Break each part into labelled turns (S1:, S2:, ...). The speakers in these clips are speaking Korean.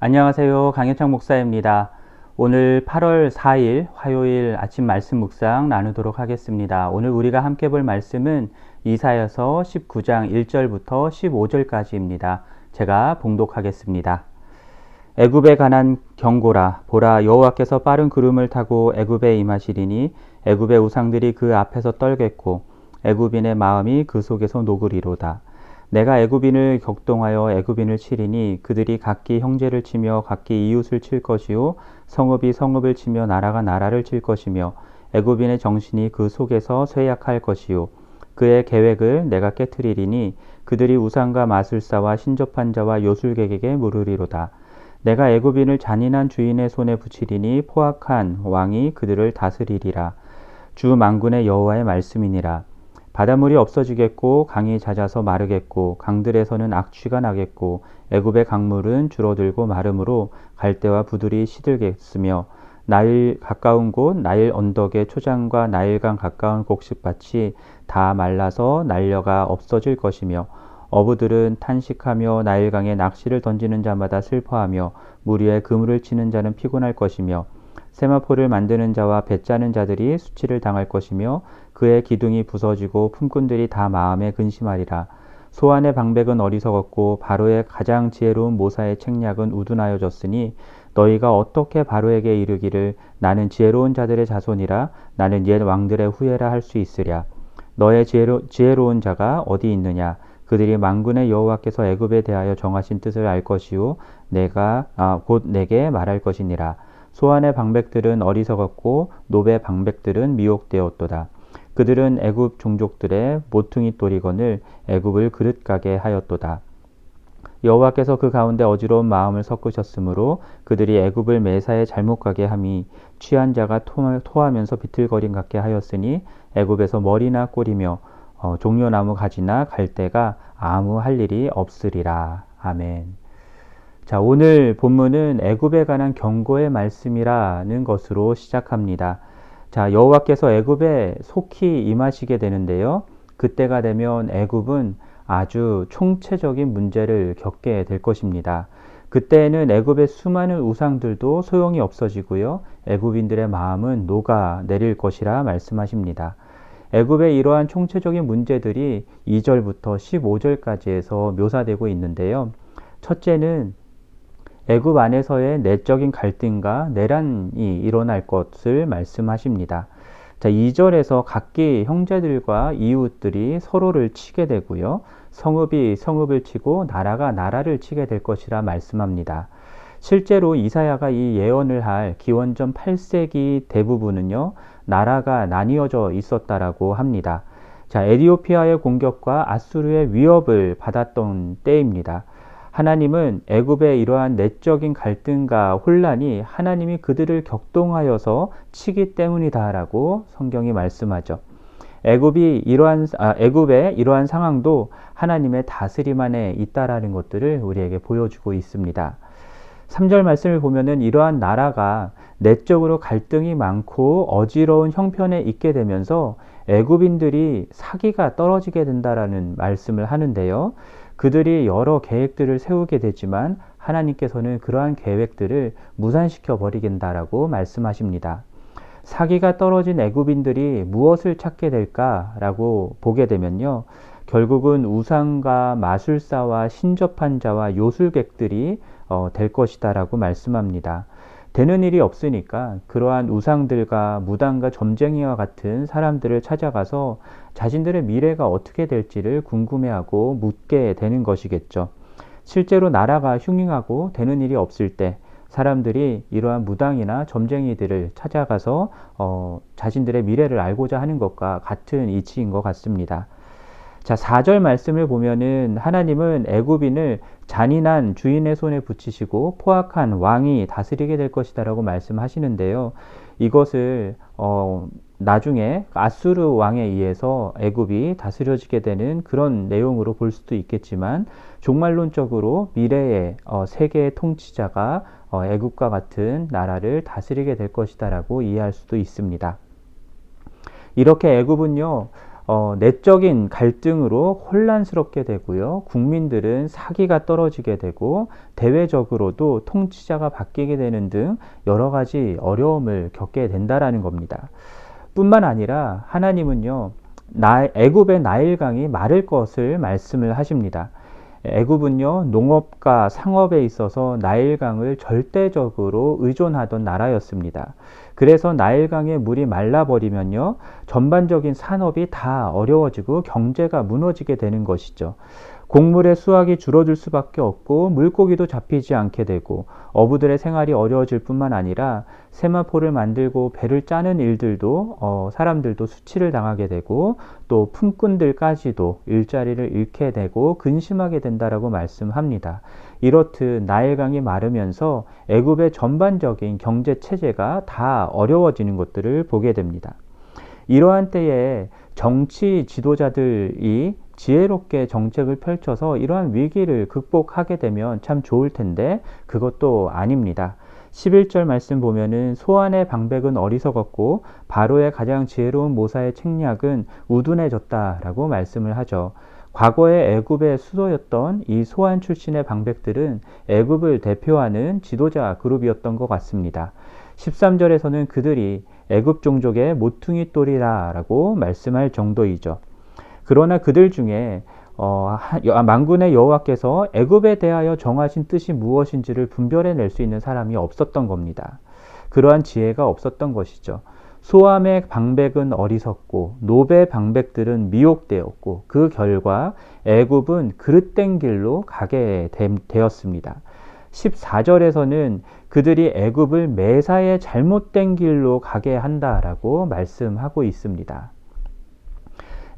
S1: 안녕하세요. 강현창 목사입니다. 오늘 8월 4일 화요일 아침 말씀 묵상 나누도록 하겠습니다. 오늘 우리가 함께 볼 말씀은 이사여서 19장 1절부터 15절까지입니다. 제가 봉독하겠습니다. 애굽에 관한 경고라 보라 여호와께서 빠른 구름을 타고 애굽에 임하시리니 애굽의 우상들이 그 앞에서 떨겠고 애굽인의 마음이 그 속에서 녹으리로다. 내가 애굽인을 격동하여 애굽인을 치리니 그들이 각기 형제를 치며 각기 이웃을 칠 것이요 성읍이 성읍을 치며 나라가 나라를 칠 것이며 애굽인의 정신이 그 속에서 쇠약할 것이요 그의 계획을 내가 깨뜨리리니 그들이 우상과 마술사와 신접한 자와 요술객에게 물으리로다. 내가 애굽인을 잔인한 주인의 손에 붙이리니 포악한 왕이 그들을 다스리리라. 주 만군의 여호와의 말씀이니라 바닷물이 없어지겠고 강이 잦아서 마르겠고 강들에서는 악취가 나겠고 애굽의 강물은 줄어들고 마름으로 갈대와 부들이 시들겠으며 나일 가까운 곳 나일 언덕의 초장과 나일강 가까운 곡식밭이 다 말라서 날려가 없어질 것이며 어부들은 탄식하며 나일강에 낚시를 던지는 자마다 슬퍼하며 물 위에 그물을 치는 자는 피곤할 것이며 세마포를 만드는 자와 배 짜는 자들이 수치를 당할 것이며 그의 기둥이 부서지고 품꾼들이 다 마음에 근심하리라. 소안의 방백은 어리석었고 바로의 가장 지혜로운 모사의 책략은 우둔하여졌으니 너희가 어떻게 바로에게 이르기를 나는 지혜로운 자들의 자손이라 나는 옛 왕들의 후예라 할 수 있으랴. 너의 지혜로, 지혜로운 자가 어디 있느냐? 그들이 만군의 여호와께서 애굽에 대하여 정하신 뜻을 알 것이요 내가 아, 곧 내게 말할 것이니라. 소안의 방백들은 어리석었고 노베 방백들은 미혹되었도다. 그들은 애굽 종족들의 모퉁이 또리건을 애굽을 그릇가게 하였도다. 여호와께서 그 가운데 어지러운 마음을 섞으셨으므로 그들이 애굽을 매사에 잘못 가게 함이 취한 자가 토하면서 비틀거림 같게 하였으니 애굽에서 머리나 꼬리며 어, 종려나무 가지나 갈대가 아무 할 일이 없으리라. 아멘. 자, 오늘 본문은 애굽에 관한 경고의 말씀이라는 것으로 시작합니다. 자, 여호와께서 애굽에 속히 임하시게 되는데요. 그때가 되면 애굽은 아주 총체적인 문제를 겪게 될 것입니다. 그때에는 애굽의 수많은 우상들도 소용이 없어지고요. 애굽인들의 마음은 녹아 내릴 것이라 말씀하십니다. 애굽의 이러한 총체적인 문제들이 2절부터 15절까지에서 묘사되고 있는데요. 첫째는 애굽 안에서의 내적인 갈등과 내란이 일어날 것을 말씀하십니다. 자, 2절에서 각기 형제들과 이웃들이 서로를 치게 되고요. 성읍이 성읍을 치고 나라가 나라를 치게 될 것이라 말씀합니다. 실제로 이사야가 이 예언을 할 기원전 8세기 대부분은요. 나라가 나뉘어져 있었다라고 합니다. 자, 에디오피아의 공격과 아수르의 위협을 받았던 때입니다. 하나님은 애굽의 이러한 내적인 갈등과 혼란이 하나님이 그들을 격동하여서 치기 때문이다라고 성경이 말씀하죠. 애굽이 이러한 아, 애굽의 이러한 상황도 하나님의 다스림 안에 있다라는 것들을 우리에게 보여주고 있습니다. 3절 말씀을 보면은 이러한 나라가 내적으로 갈등이 많고 어지러운 형편에 있게 되면서 애굽인들이 사기가 떨어지게 된다라는 말씀을 하는데요. 그들이 여러 계획들을 세우게 되지만 하나님께서는 그러한 계획들을 무산시켜 버리긴다라고 말씀하십니다. 사기가 떨어진 애굽인들이 무엇을 찾게 될까라고 보게 되면요. 결국은 우상과 마술사와 신접한 자와 요술객들이 어, 될 것이다라고 말씀합니다. 되는 일이 없으니까 그러한 우상들과 무당과 점쟁이와 같은 사람들을 찾아가서 자신들의 미래가 어떻게 될지를 궁금해하고 묻게 되는 것이겠죠. 실제로 나라가 흉흉하고 되는 일이 없을 때 사람들이 이러한 무당이나 점쟁이들을 찾아가서 어, 자신들의 미래를 알고자 하는 것과 같은 이치인 것 같습니다. 자, 4절 말씀을 보면은 하나님은 애굽인을 잔인한 주인의 손에 붙이시고 포악한 왕이 다스리게 될 것이다라고 말씀하시는데요. 이것을 어, 나중에 아수르 왕에 의해서 애굽이 다스려지게 되는 그런 내용으로 볼 수도 있겠지만 종말론적으로 미래의 어, 세계의 통치자가 어, 애굽과 같은 나라를 다스리게 될 것이다라고 이해할 수도 있습니다. 이렇게 애굽은요 어, 내적인 갈등으로 혼란스럽게 되고요. 국민들은 사기가 떨어지게 되고 대외적으로도 통치자가 바뀌게 되는 등 여러 가지 어려움을 겪게 된다라는 겁니다. 뿐만 아니라 하나님은요. 나, 애굽의 나일강이 마를 것을 말씀을 하십니다. 애굽은요 농업과 상업에 있어서 나일강을 절대적으로 의존하던 나라였습니다. 그래서 나일강의 물이 말라버리면요 전반적인 산업이 다 어려워지고 경제가 무너지게 되는 것이죠. 곡물의 수확이 줄어들 수밖에 없고 물고기도 잡히지 않게 되고 어부들의 생활이 어려워질 뿐만 아니라 세마포를 만들고 배를 짜는 일들도 어, 사람들도 수치를 당하게 되고 또 품꾼들까지도 일자리를 잃게 되고 근심하게 된다라고 말씀합니다. 이렇듯 나일강이 마르면서 애굽의 전반적인 경제 체제가 다 어려워지는 것들을 보게 됩니다. 이러한 때에 정치 지도자들이 지혜롭게 정책을 펼쳐서 이러한 위기를 극복하게 되면 참 좋을 텐데 그것도 아닙니다. 11절 말씀 보면은 소안의 방백은 어리석었고 바로의 가장 지혜로운 모사의 책략은 우둔해졌다라고 말씀을 하죠. 과거의 애굽의 수도였던 이 소안 출신의 방백들은 애굽을 대표하는 지도자 그룹이었던 것 같습니다. 13절에서는 그들이 애굽 종족의 모퉁이 똘이라라고 말씀할 정도이죠. 그러나 그들 중에 어, 만군의 여호와께서 애굽에 대하여 정하신 뜻이 무엇인지를 분별해 낼 수 있는 사람이 없었던 겁니다. 그러한 지혜가 없었던 것이죠. 소암의 방백은 어리석고 노베 방백들은 미혹되었고 그 결과 애굽은 그릇된 길로 가게 되었습니다. 14절에서는 그들이 애굽을 매사에 잘못된 길로 가게 한다라고 말씀하고 있습니다.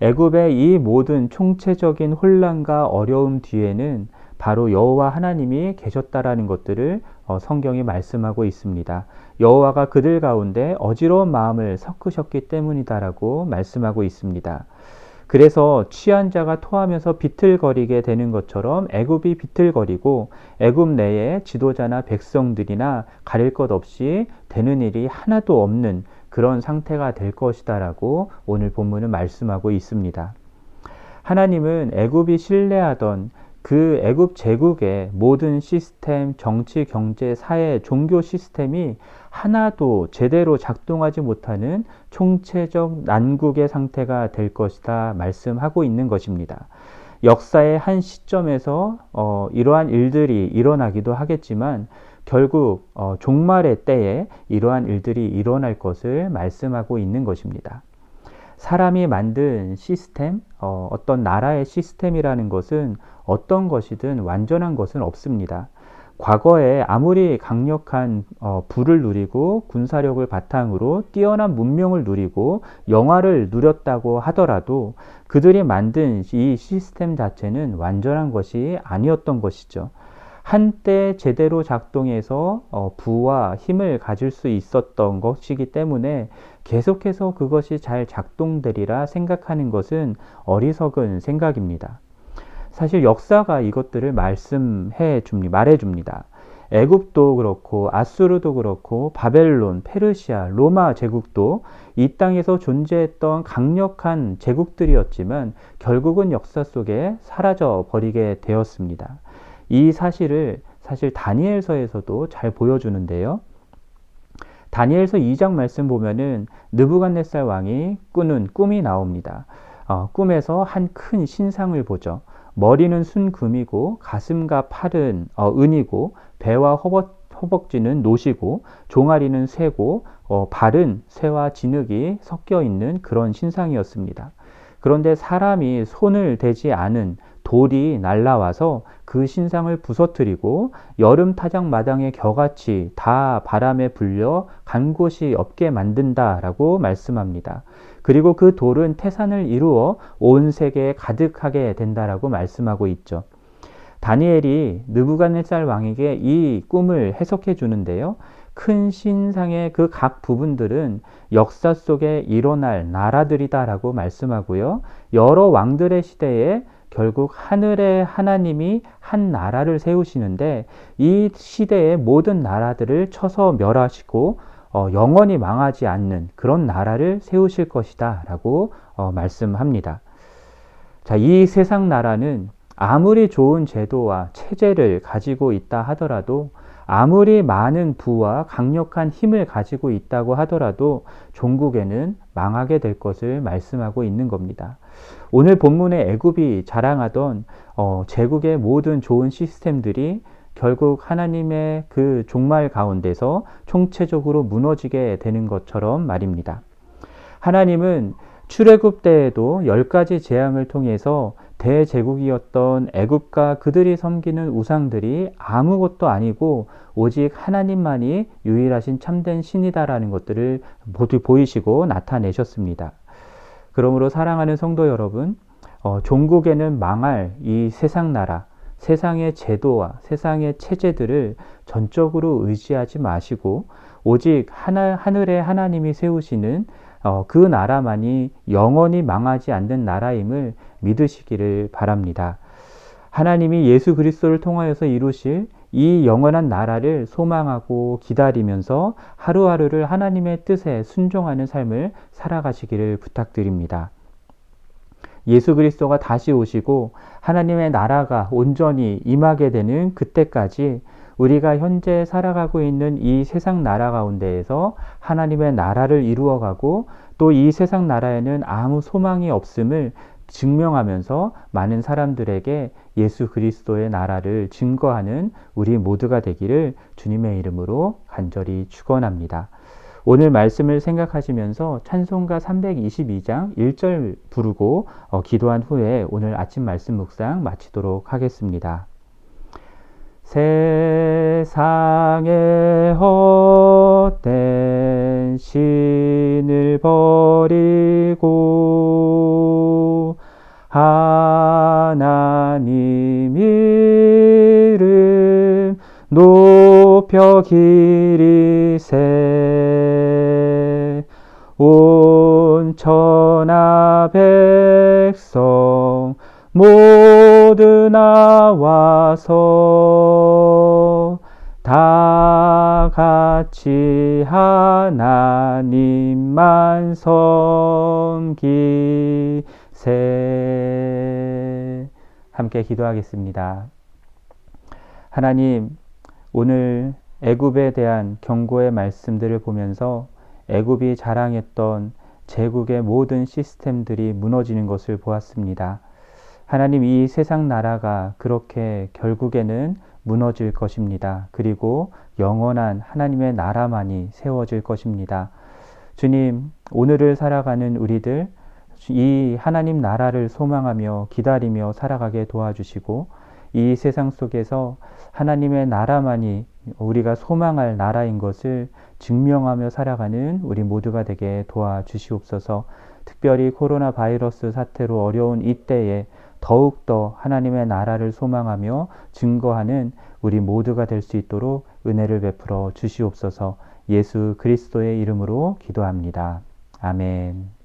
S1: 애굽의 이 모든 총체적인 혼란과 어려움 뒤에는 바로 여호와 하나님이 계셨다라는 것들을 어, 성경이 말씀하고 있습니다. 여호와가 그들 가운데 어지러운 마음을 섞으셨기 때문이다라고 말씀하고 있습니다. 그래서 취한 자가 토하면서 비틀거리게 되는 것처럼 애굽이 비틀거리고 애굽 내에 지도자나 백성들이나 가릴 것 없이 되는 일이 하나도 없는 그런 상태가 될 것이다라고 오늘 본문은 말씀하고 있습니다. 하나님은 애굽이 신뢰하던 그 애굽 제국의 모든 시스템, 정치, 경제, 사회, 종교 시스템이 하나도 제대로 작동하지 못하는 총체적 난국의 상태가 될 것이다 말씀하고 있는 것입니다. 역사의 한 시점에서 어, 이러한 일들이 일어나기도 하겠지만 결국 어, 종말의 때에 이러한 일들이 일어날 것을 말씀하고 있는 것입니다. 사람이 만든 시스템, 어, 어떤 나라의 시스템이라는 것은 어떤 것이든 완전한 것은 없습니다. 과거에 아무리 강력한 어, 부를 누리고 군사력을 바탕으로 뛰어난 문명을 누리고 영화를 누렸다고 하더라도 그들이 만든 이 시스템 자체는 완전한 것이 아니었던 것이죠. 한때 제대로 작동해서 어, 부와 힘을 가질 수 있었던 것이기 때문에 계속해서 그것이 잘 작동되리라 생각하는 것은 어리석은 생각입니다. 사실 역사가 이것들을 말씀해 줍니다. 말해 줍니다. 애굽도 그렇고 아수르도 그렇고 바벨론, 페르시아, 로마 제국도 이 땅에서 존재했던 강력한 제국들이었지만 결국은 역사 속에 사라져 버리게 되었습니다. 이 사실을 사실 다니엘서에서도 잘 보여주는데요. 다니엘서 2장 말씀 보면은 느부갓네살 왕이 꾸는 꿈이 나옵니다. 어, 꿈에서 한 큰 신상을 보죠. 머리는 순금이고 가슴과 팔은 어, 은이고 배와 허벅, 허벅지는 노시고 종아리는 쇠고 어, 발은 쇠와 진흙이 섞여 있는 그런 신상이었습니다. 그런데 사람이 손을 대지 않은 돌이 날라와서 그 신상을 부서뜨리고 여름 타작 마당의 겨같이 다 바람에 불려 간 곳이 없게 만든다라고 말씀합니다. 그리고 그 돌은 태산을 이루어 온 세계에 가득하게 된다라고 말씀하고 있죠. 다니엘이 느부갓네살 왕에게 이 꿈을 해석해 주는데요. 큰 신상의 그 각 부분들은 역사 속에 일어날 나라들이다라고 말씀하고요. 여러 왕들의 시대에 결국 하늘의 하나님이 한 나라를 세우시는데 이 시대의 모든 나라들을 쳐서 멸하시고 어, 영원히 망하지 않는 그런 나라를 세우실 것이다 라고 어, 말씀합니다. 자, 이 세상 나라는 아무리 좋은 제도와 체제를 가지고 있다 하더라도 아무리 많은 부와 강력한 힘을 가지고 있다고 하더라도 종국에는 망하게 될 것을 말씀하고 있는 겁니다. 오늘 본문의 애굽이 자랑하던 어, 제국의 모든 좋은 시스템들이 결국 하나님의 그 종말 가운데서 총체적으로 무너지게 되는 것처럼 말입니다. 하나님은 출애굽 때에도 열 가지 재앙을 통해서 대제국이었던 애굽과 그들이 섬기는 우상들이 아무것도 아니고 오직 하나님만이 유일하신 참된 신이다라는 것들을 모두 보이시고 나타내셨습니다. 그러므로 사랑하는 성도 여러분, 어, 종국에는 망할 이 세상 나라, 세상의 제도와 세상의 체제들을 전적으로 의지하지 마시고 오직 하나, 하늘에 하나님이 세우시는 어, 그 나라만이 영원히 망하지 않는 나라임을 믿으시기를 바랍니다. 하나님이 예수 그리스도를 통하여서 이루실 이 영원한 나라를 소망하고 기다리면서 하루하루를 하나님의 뜻에 순종하는 삶을 살아가시기를 부탁드립니다. 예수 그리스도가 다시 오시고 하나님의 나라가 온전히 임하게 되는 그때까지 우리가 현재 살아가고 있는 이 세상 나라 가운데에서 하나님의 나라를 이루어가고 또 이 세상 나라에는 아무 소망이 없음을 증명하면서 많은 사람들에게 예수 그리스도의 나라를 증거하는 우리 모두가 되기를 주님의 이름으로 간절히 축원합니다. 오늘 말씀을 생각하시면서 찬송가 322장 1절 부르고 어, 기도한 후에 오늘 아침 말씀 묵상 마치도록 하겠습니다. 세상에 헛된 신을 버리고 하나님 이름 높여 기리세. 온 천하 백성 모두 나와서 같이 하나님만 섬기세 함께 기도하겠습니다. 하나님 오늘 애굽에 대한 경고의 말씀들을 보면서 애굽이 자랑했던 제국의 모든 시스템들이 무너지는 것을 보았습니다. 하나님 이 세상 나라가 그렇게 결국에는 무너질 것입니다. 그리고 영원한 하나님의 나라만이 세워질 것입니다. 주님, 오늘을 살아가는 우리들 이 하나님 나라를 소망하며 기다리며 살아가게 도와주시고 이 세상 속에서 하나님의 나라만이 우리가 소망할 나라인 것을 증명하며 살아가는 우리 모두가 되게 도와주시옵소서. 특별히 코로나 바이러스 사태로 어려운 이때에 더욱더 하나님의 나라를 소망하며 증거하는 우리 모두가 될 수 있도록 은혜를 베풀어 주시옵소서 예수 그리스도의 이름으로 기도합니다. 아멘.